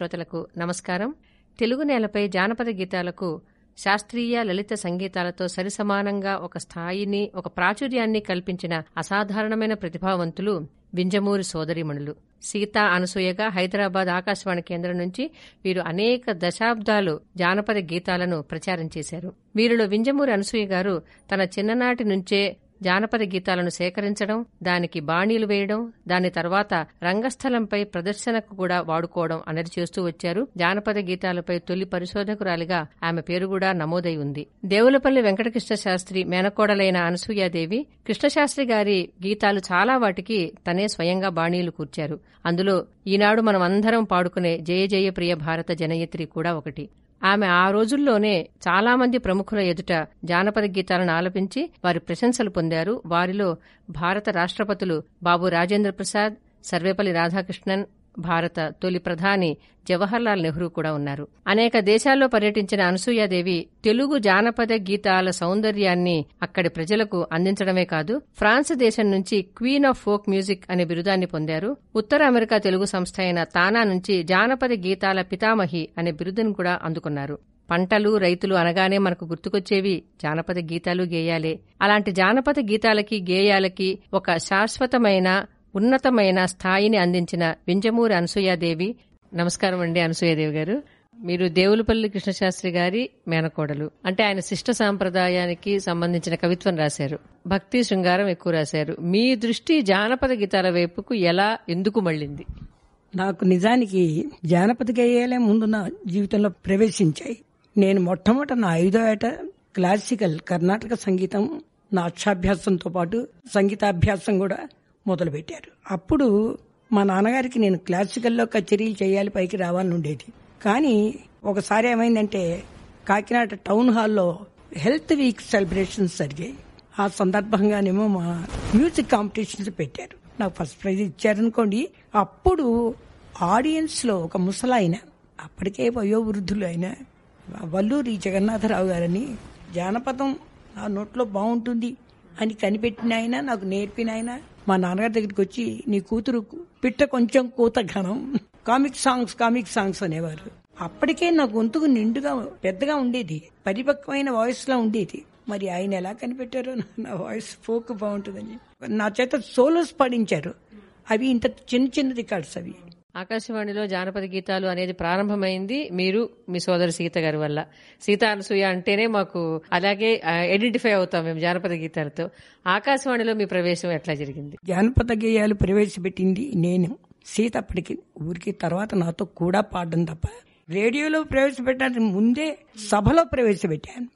శ్రోతలకు నమస్కారం. తెలుగు నేలపై జానపద గీతాలకు శాస్త్రీయ లలిత సంగీతాలతో సరిసమానంగా ఒక స్థాయిని ఒక ప్రాచుర్యాన్ని కల్పించిన అసాధారణమైన ప్రతిభావంతులు వింజమూరి సోదరిమణులు. సీతా అనసూయగా హైదరాబాద్ ఆకాశవాణి కేంద్రం నుంచి వీరు అనేక దశాబ్దాలు జానపద గీతాలను ప్రచారం చేశారు. వీరిలో వింజమూరి అనసూయ గారు తన చిన్ననాటి నుంచే జానపద గీతాలను సేకరించడం దానికి బాణీలు వేయడం దాని తర్వాత రంగస్థలంపై ప్రదర్శనకు కూడా వాడుకోవడం అనేది చేస్తూ వచ్చారు. జానపద గీతాలపై తొలి పరిశోధకురాలిగా ఆమె పేరు కూడా నమోదై ఉంది. దేవులపల్లి వెంకటకృష్ణ శాస్త్రి మేనకోడలైన అనసూయాదేవి కృష్ణశాస్త్రి గారి గీతాలు చాలా వాటికి తనే స్వయంగా బాణీలు కూర్చారు. అందులో ఈనాడు మనం అందరం పాడుకునే జయ జయ ప్రియ భారత జనయత్రి కూడా ఒకటి. ఆమె ఆ రోజుల్లోనే చాలామంది ప్రముఖుల ఎదుట జానపద గీతాలను ఆలపించి వారి ప్రశంసలు పొందారు. వారిలో భారత రాష్ట్రపతులు బాబు రాజేంద్ర ప్రసాద్ సర్వేపల్లి రాధాకృష్ణన్ భారత తొలి ప్రధాని జవహర్లాల్ నెహ్రూ కూడా ఉన్నారు. అనేక దేశాల్లో పర్యటించిన అనసూయాదేవి తెలుగు జానపద గీతాల సౌందర్యాన్ని అక్కడి ప్రజలకు అందించడమే కాదు ఫ్రాన్స్ దేశం నుంచి క్వీన్ ఆఫ్ ఫోక్ మ్యూజిక్ అనే బిరుదాన్ని పొందారు. ఉత్తర అమెరికా తెలుగు సంస్థ అయిన తానా నుంచి జానపద గీతాల పితామహి అనే బిరుదును కూడా అందుకున్నారు. పంటలు రైతులు అనగానే మనకు గుర్తుకొచ్చేవి జానపద గీతాలు గేయాలే. అలాంటి జానపద గీతాలకి గేయాలకి ఒక శాశ్వతమైన ఉన్నతమైన స్థాయిని అందించిన వింజమూరి అనసూయాదేవి. నమస్కారం అండి అనసూయాదేవి గారు. మీరు దేవులపల్లి కృష్ణశాస్త్రి గారి మేనకోడలు. అంటే ఆయన శిష్ట సాంప్రదాయానికి సంబంధించిన కవిత్వం రాశారు. భక్తి శృంగారం ఎక్కువ రాశారు. మీ దృష్టి జానపద గీతాల వైపుకు ఎలా ఎందుకు మళ్ళింది? నాకు నిజానికి జానపద గేయాలే ముందు నా జీవితంలో ప్రవేశించాయి. నేను మొట్టమొదట నా ఐదో ఏట క్లాసికల్ కర్ణాటక సంగీతం నా అక్షాభ్యాసంతో పాటు సంగీతాభ్యాసం కూడా మొదలుపెట్టారు. అప్పుడు మా నాన్నగారికి నేను క్లాసికల్లో కచేరీలు చేయాలి పైకి రావాలని ఉండేది. కానీ ఒకసారి ఏమైందంటే కాకినాడ టౌన్ హాల్లో హెల్త్ వీక్ సెలబ్రేషన్స్ జరిగాయి. ఆ సందర్భంగానేమో మా మ్యూజిక్ కాంపిటీషన్స్ పెట్టారు. నాకు ఫస్ట్ ప్రైజ్ ఇచ్చారనుకోండి. అప్పుడు ఆడియన్స్లో ఒక ముసలాయన అప్పటికే వయోవృద్ధులు ఆయన వల్లూరి జగన్నాథరావు గారని జానపదం నా నోట్లో బాగుంటుంది అని కనిపెట్టిన ఆయన నాకు నేర్పిన ఆయన మా నాన్నగారి దగ్గరికి వచ్చి నీ కూతురు పిట్ట కొంచెం కూత ఘనం. కామిక్ సాంగ్స్ కామిక్ సాంగ్స్ అనేవారు. అప్పటికే నా గొంతుకు నిండుగా పెద్దగా ఉండేది. పరిపక్వమైన వాయిస్ లా ఉండేది. మరి ఆయన ఎలా కనిపెట్టారో నా- నా వాయిస్ ఫోక్ బాగుంటుందని. నా చేత సోలోస్ పాడించారు. అవి ఇంత చిన్న చిన్న రికార్డ్స్ అవి. ఆకాశవాణిలో జానపద గీతాలు అనేది ప్రారంభమైంది. మీరు మీ సోదరి సీత గారి వల్ల. సీత అనసూయ అంటేనే మాకు అలాగే ఐడెంటిఫై అవుతాం మేము జానపద గీతాలతో. ఆకాశవాణిలో మీ ప్రవేశం ఎట్లా జరిగింది? జానపద గేయాలు ప్రవేశపెట్టింది నేను. సీత అప్పటికి ఊరికి తర్వాత నాతో కూడా పాడడం తప్ప రేడియోలో ప్రవేశపెట్టడానికి ముందే సభలో ప్రవేశపెట్టాను.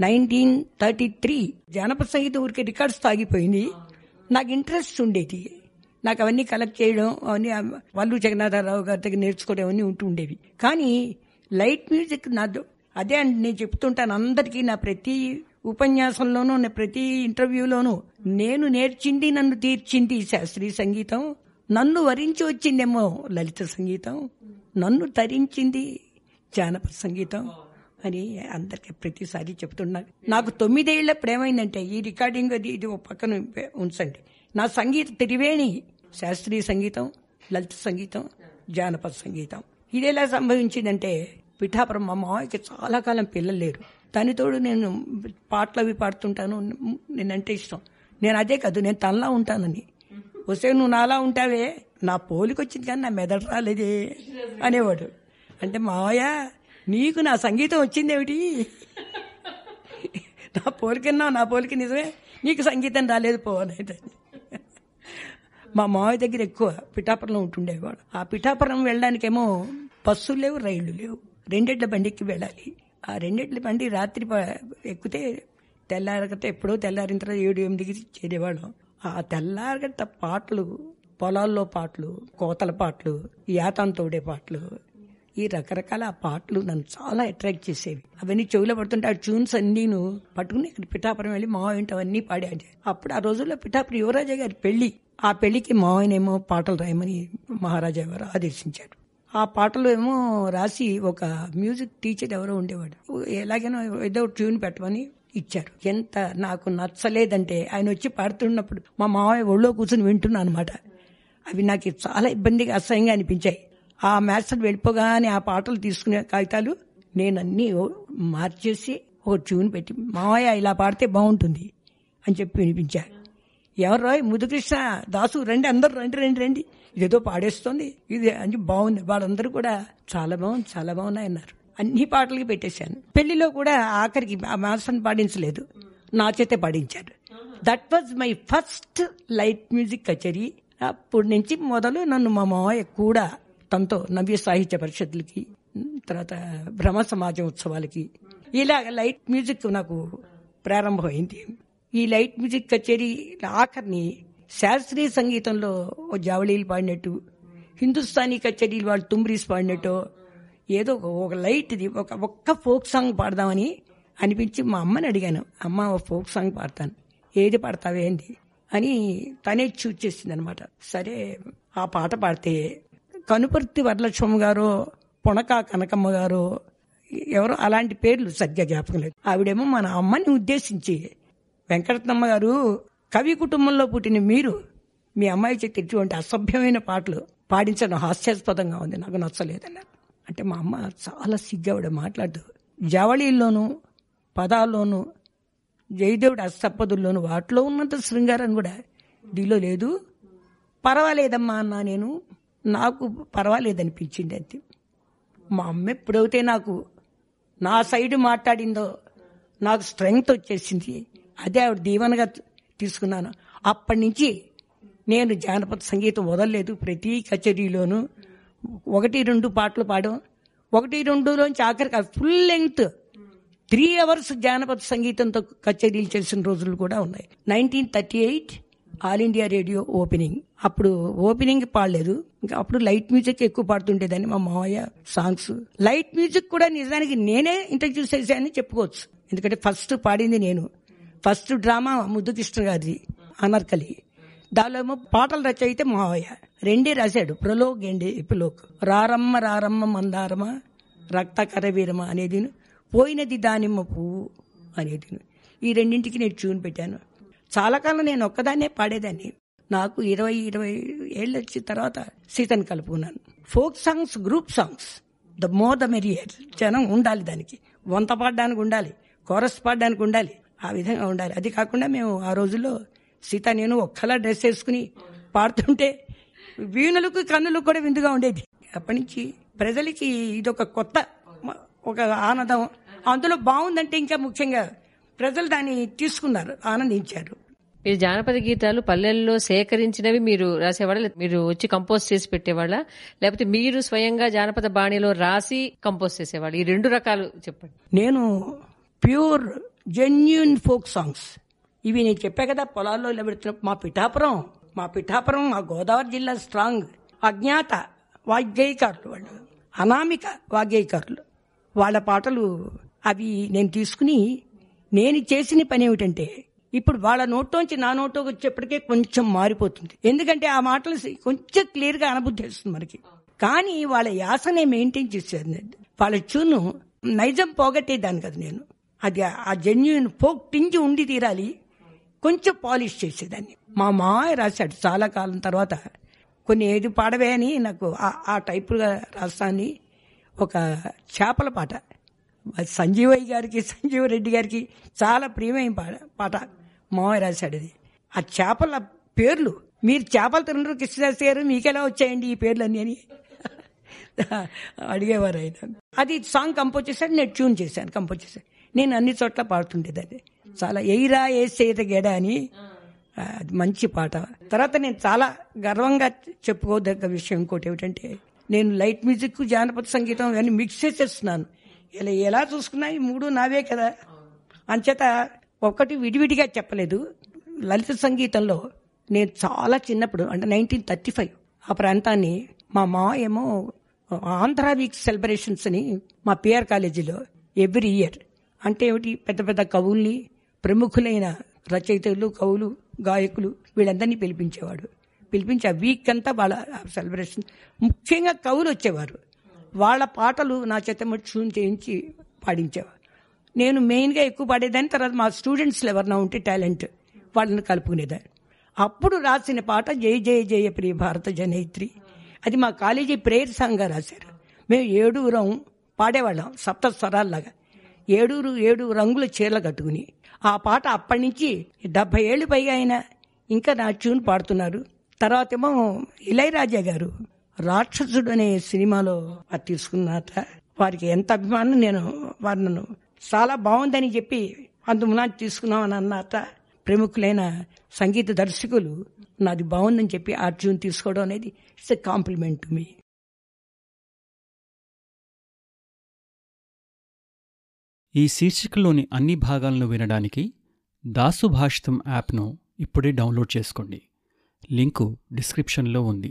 నైన్టీన్ థర్టీ త్రీ జానపద సంగీతం ఊరికి రికార్డ్స్ తాగిపోయింది. నాకు ఇంట్రెస్ట్ ఉండేది. నాకు అవన్నీ కలెక్ట్ చేయడం అవన్నీ వల్లు జగన్నాథరావు గారి దగ్గర నేర్చుకోవడం అవన్నీ ఉంటూ ఉండేవి. కానీ లైట్ మ్యూజిక్ నాతో అదే అండి నేను చెప్తుంటాను అందరికీ నా ప్రతి ఉపన్యాసంలోనూ నా ప్రతి ఇంటర్వ్యూలోనూ నేను నేర్చింది నన్ను తీర్చింది శాస్త్రీయ సంగీతం నన్ను వరించి వచ్చిందేమో లలిత సంగీతం నన్ను తరించింది జానపద సంగీతం అని అందరికి ప్రతిసారి చెప్తున్నారు నాకు తొమ్మిదేళ్ళప్పుడు ప్రేమైందంటే ఈ రికార్డింగ్ అది ఇది ఒక పక్కన ఉంచండి. నా సంగీత త్రివేణి శాస్త్రీయ సంగీతం లలిత సంగీతం జానపద సంగీతం. ఇది ఎలా సంభవించిందంటే పిఠాపురం మా మామయ్యకి చాలా కాలం పిల్లలు లేరు. దానితోడు నేను పాటలు అవి పాడుతుంటాను. నేనంటే ఇష్టం. నేను అదే కాదు నేను తనలా ఉంటానని. వస్తే నువ్వు నాలా ఉంటావే నా పోలికి వచ్చింది కానీ నా మెదడు రాలేదే అనేవాడు. అంటే మావయ్య నీకు నా సంగీతం వచ్చిందేమిటి? నా పోలికన్నా నా పోలిక నిజమే నీకు సంగీతం రాలేదు పో అనేది మా మావయ్య దగ్గర ఎక్కువ పిఠాపురంలో ఉంటుండేవాడు. ఆ పిఠాపురం వెళ్ళడానికేమో బస్సులు లేవు రైళ్ళు లేవు. రెండెడ్ల బండికి వెళ్ళాలి. ఆ రెండిట్ల బండి రాత్రి ఎక్కితే తెల్లారగట ఎప్పుడో తెల్లారిన తర్వాత ఏడు ఎనిమిదికి చేరేవాళ్ళం. ఆ తెల్లారగట్ట పాటలు పొలాల్లో పాటలు కోతల పాటలు యాతంతోడే పాటలు ఈ రకరకాల పాటలు నన్ను చాలా అట్రాక్ట్ చేసేవి. అవన్నీ చెవిలో పడుతుంటే ఆ ట్యూన్స్ అన్నీను పట్టుకుని ఇక్కడ పిఠాపురం వెళ్ళి మా ఇంట అవన్నీ పాడాడు అప్పుడు ఆ రోజుల్లో పిఠాపురం యువరాజా గారి పెళ్ళి ఆ పెళ్ళికి మావయ్యనేమో పాటలు రాయమని మహారాజా గారు ఆదేశించారు. ఆ పాటలు ఏమో రాసి ఒక మ్యూజిక్ టీచర్ ఎవరో ఉండేవాడు. ఎలాగైనా ఏదో ట్యూన్ పెట్టమని ఇచ్చారు. ఎంత నాకు నచ్చలేదంటే ఆయన వచ్చి పాడుతున్నప్పుడు మా మావయ్య ఒళ్ళో కూర్చొని వింటున్నా అనమాట అవి నాకు చాలా ఇబ్బందిగా అసహ్యంగా అనిపించాయి. ఆ మాస్టర్ వెళ్ళిపోగానే ఆ పాటలు తీసుకునే కాగితాలు నేను అన్ని మార్చేసి ఒక ట్యూన్ పెట్టి మావయ్య ఇలా పాడితే బాగుంటుంది అని చెప్పి వినిపించారు. ఎవరు ముదుకృష్ణ దాసు రండి అందరు రండి రండి రండి. ఇదేదో పాడేస్తుంది. ఇది అని బాగుంది. వాళ్ళందరూ కూడా చాలా బాగుంది చాలా బాగున్నాయి అన్నారు. అన్ని పాటలకి పెట్టేశాను. పెళ్ళిలో కూడా ఆఖరికి ఆ మాస్టర్ని పాడించలేదు. నా చేతే పాడించారు. That was my first light music కచేరీ. అప్పటి నుంచి మొదలు నన్ను మా మావయ్య కూడా తనతో నవ్య సాహిత్య పరిషత్లకి తర్వాత భ్రమ సమాజం ఉత్సవాలకి. ఇలా లైట్ మ్యూజిక్ నాకు ప్రారంభమైంది. ఈ లైట్ మ్యూజిక్ కచేరీ ఆఖరిని శాస్త్రీయ సంగీతంలో ఓ జావళీలు పాడినట్టు హిందుస్థానీ కచేరీలు వాళ్ళు తుమ్రీస్ పాడినట్టు ఏదో ఒక- ఒక లైట్ది ఒక ఒక్క ఫోక్ సాంగ్ పాడదామని అనిపించి మా అమ్మని అడిగాను. అమ్మ ఒక ఫోక్ సాంగ్ పాడతాను. ఏది పాడతావేంది అని తనే చూచేసింది చేసింది అనమాట సరే ఆ పాట పాడితే కనుపర్తి వరలక్ష్మమ్మ గారు పొనక కనకమ్మ గారు ఎవరో అలాంటి పేర్లు సరిగ్గా జ్ఞాపకం లేదు. ఆవిడేమో మన అమ్మని ఉద్దేశించి వెంకటరత్నమ్మ గారు కవి కుటుంబంలో పుట్టిన మీరు మీ అమ్మాయి చేతి ఇటువంటి అసభ్యమైన పాటలు పాడించడం హాస్యాస్పదంగా ఉంది. నాకు నచ్చలేదన్నారు. అంటే మా అమ్మ చాలా సిగ్గావిడ మాట్లాడుతూ జవళీల్లోనూ పదాల్లోనూ జయదేవుడి అస్తపదుల్లోనూ వాటిలో ఉన్నంత శృంగారం కూడా దీనిలో లేదు. పర్వాలేదమ్మా అన్నా నేను. నాకు పర్వాలేదనిపించింది అంతే మా అమ్మ ఎప్పుడైతే నాకు నా సైడ్ మాట్లాడిందో నాకు స్ట్రెంగ్త్ వచ్చేసింది. అదే ఆవిడ దీవెనగా తీసుకున్నాను. అప్పటి నుంచి నేను జానపద సంగీతం వదలలేదు. ప్రతి కచేరీలోనూ ఒకటి రెండు పాటలు పాడడం ఒకటి రెండులోంచి ఆఖరికి ఫుల్ లెంగ్త్ త్రీ అవర్స్ జానపద సంగీతంతో కచేరీలు చేసిన రోజులు కూడా ఉన్నాయి. Nineteen thirty eight All India Radio opening. అప్పుడు ఓపెనింగ్ పాడలేదు. ఇంకా అప్పుడు లైట్ మ్యూజిక్ ఎక్కువ పాడుతుండేదాన్ని మా మావయ్య సాంగ్స్. లైట్ మ్యూజిక్ కూడా నిజానికి నేనే ఇంట్రడ్యూస్ చేశానని చెప్పుకోవచ్చు. ఎందుకంటే ఫస్ట్ పాడింది నేను. ఫస్ట్ డ్రామా ముద్దుకృష్ణ గారిది అనార్కలి దానిలో ఏమో పాటలు రచయితే మావయ్య. రెండే రాశాడు. ప్రలోక్ అండి ఎపిలోక్ రారమ్మ రారమ్మ మందారమ రక్త కరవీరమ అనేది పోయినది దానిమ్మ పువ్వు అనేది ఈ రెండింటికి నేను ట్యూన్ పెట్టాను. చాలా కాలం నేను ఒక్కదాన్నే పాడేదాన్ని. నాకు ఇరవై ఇరవై ఏళ్ళు వచ్చిన తర్వాత సీతను కలుపుకున్నాను. Folk songs group songs. The more the merrier జనం ఉండాలి దానికి. వంత పాడడానికి ఉండాలి. కోరస్ పాడడానికి ఉండాలి. ఆ విధంగా ఉండాలి. అది కాకుండా మేము ఆ రోజుల్లో సీత నేను ఒక్కలా డ్రెస్ వేసుకుని పాడుతుంటే వీణులకు కన్నులకు కూడా విందుగా ఉండేది. అప్పటి నుంచి ప్రజలకి ఇదొక కొత్త ఒక ఆనందం. అందులో బాగుందంటే ఇంకా ముఖ్యంగా ప్రజలు దాన్ని తీసుకున్నారు ఆనందించారు. మీరు జానపద గీతాలు పల్లెల్లో సేకరించినవి మీరు రాసేవాళ్ళ మీరు వచ్చి కంపోజ్ చేసి పెట్టేవాళ్ళ లేకపోతే మీరు స్వయంగా జానపద బాణిలో రాసి కంపోజ్ చేసేవాళ్ళు? ఈ రెండు రకాలు చెప్పండి. నేను ప్యూర్ జెన్యున్ ఫోక్ సాంగ్స్. ఇవి నేను చెప్పా కదా పొలాల్లో ఇలా పెడుతున్నప్పుడు మా పిఠాపురం మా పిఠాపురం మా గోదావరి జిల్లా స్ట్రాంగ్ అజ్ఞాత వాగ్గేయకారులు వాళ్ళు అనామిక వాగ్గేయకారులు. వాళ్ళ పాటలు అవి నేను తీసుకుని నేను చేసిన పని ఏమిటంటే ఇప్పుడు వాళ్ళ నోట్లోంచి నా నోట్లోకి వచ్చేప్పటికే కొంచెం మారిపోతుంది. ఎందుకంటే ఆ మాటలు కొంచెం క్లియర్గా అనుభూతి వస్తుంది మనకి. కానీ వాళ్ళ యాసనే మెయింటైన్ చేసేది వాళ్ళ చూను నైజం పోగొట్టేదాన్ని కదా నేను. అది ఆ జెన్యున్ ఫోక్ టింజ్ ఉండి తీరాలి. కొంచెం పాలిష్ చేసేదాన్ని. మా మా రాశాడు చాలా కాలం తర్వాత. కొన్ని ఏది పాడవే అని నాకు ఆ- ఆ టైపుగా రాస్తాన్ని ఒక చేపల పాట. సంజీవయ్య గారికి సంజీవ రెడ్డి గారికి చాలా ప్రియమైన పాట పాట మామయ్య రాశాడు ఇది. ఆ చేపల పేర్లు మీరు చేపలు తినరు కృష్ణదాస్ గారు మీకెలా వచ్చాయండి ఈ పేర్లన్నీ అని అడిగేవారు ఆయన. అది సాంగ్ కంపోజ్ చేశాను నేను ట్యూన్ చేశాను కంపోజ్ చేశాను. నేను అన్ని చోట్ల పాడుతుండేదాన్ని చాలా ఎయిరా ఏసేత గెడ అని అది మంచి పాట. తర్వాత నేను చాలా గర్వంగా చెప్పుకోదగ్గ విషయం ఇంకోటి ఏమిటంటే నేను లైట్ మ్యూజిక్ జానపద సంగీతం ఇవన్నీ మిక్స్ చేసేస్తున్నాను. ఇలా ఎలా చూసుకున్నా ఈ మూడు నావే కదా. అంచేత ఒకటి విడివిడిగా చెప్పలేదు. లలిత సంగీతంలో నేను చాలా చిన్నప్పుడు అంటే నైన్టీన్ థర్టీ ఫైవ్ ఆ ప్రాంతాన్ని మా మా ఏమో ఆంధ్ర వీక్ సెలబ్రేషన్స్ అని మా పిఆర్ కాలేజీలో ఎవ్రీ ఇయర్ అంటే ఏమిటి? పెద్ద పెద్ద కవుల్ని ప్రముఖులైన రచయితలు కవులు గాయకులు వీళ్ళందరినీ పిలిపించేవాడు. పిలిపించి ఆ వీక్ అంతా వాళ్ళ సెలబ్రేషన్ ముఖ్యంగా కవులు వచ్చేవారు. వాళ్ళ పాటలు నా చేత ట్యూన్ చేయించి పాడించేవారు నేను మెయిన్గా ఎక్కువ పాడేదాన్ని తర్వాత మా స్టూడెంట్స్లో ఎవరన్నా ఉంటే టాలెంట్ వాళ్ళని కలుపుకునేదాన్ని. అప్పుడు రాసిన పాట జయ జయ జయ ప్రియ భారత జనయిత్రి. అది మా కాలేజీ ప్రేయర్ సాంగ్గా రాశారు. మేము ఏడుగురం పాడేవాళ్ళం సప్త స్వరాల్లాగా. ఏడుగురు ఏడు రంగుల చీరలు కట్టుకుని. ఆ పాట అప్పటి నుంచి డెబ్బై ఏళ్ళు పైగా అయినా ఇంకా నా ట్యూన్ పాడుతున్నారు. తర్వాత ఏమో ఇళయరాజా గారు రాక్షసుడు అనే సినిమాలో అది తీసుకున్నట వారికి ఎంత అభిమానం నేను వారు నన్ను చాలా బాగుందని చెప్పి అందుమునా తీసుకున్నామని అన్నట ప్రముఖులైన సంగీత దర్శకులు నాది బాగుందని చెప్పి అర్జున్ తీసుకోవడం అనేది it's a compliment to me. ఈ శీర్షికలోని అన్ని భాగాలను వినడానికి దాసు భాషితం యాప్ను ఇప్పుడే డౌన్లోడ్ చేసుకోండి. లింకు డిస్క్రిప్షన్లో ఉంది.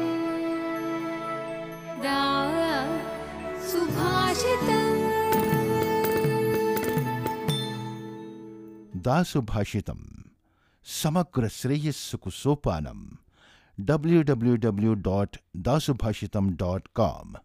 दासुभाषितम। समग्र श्रेयस्सुक सोपान W W W dot dasubhashita dot com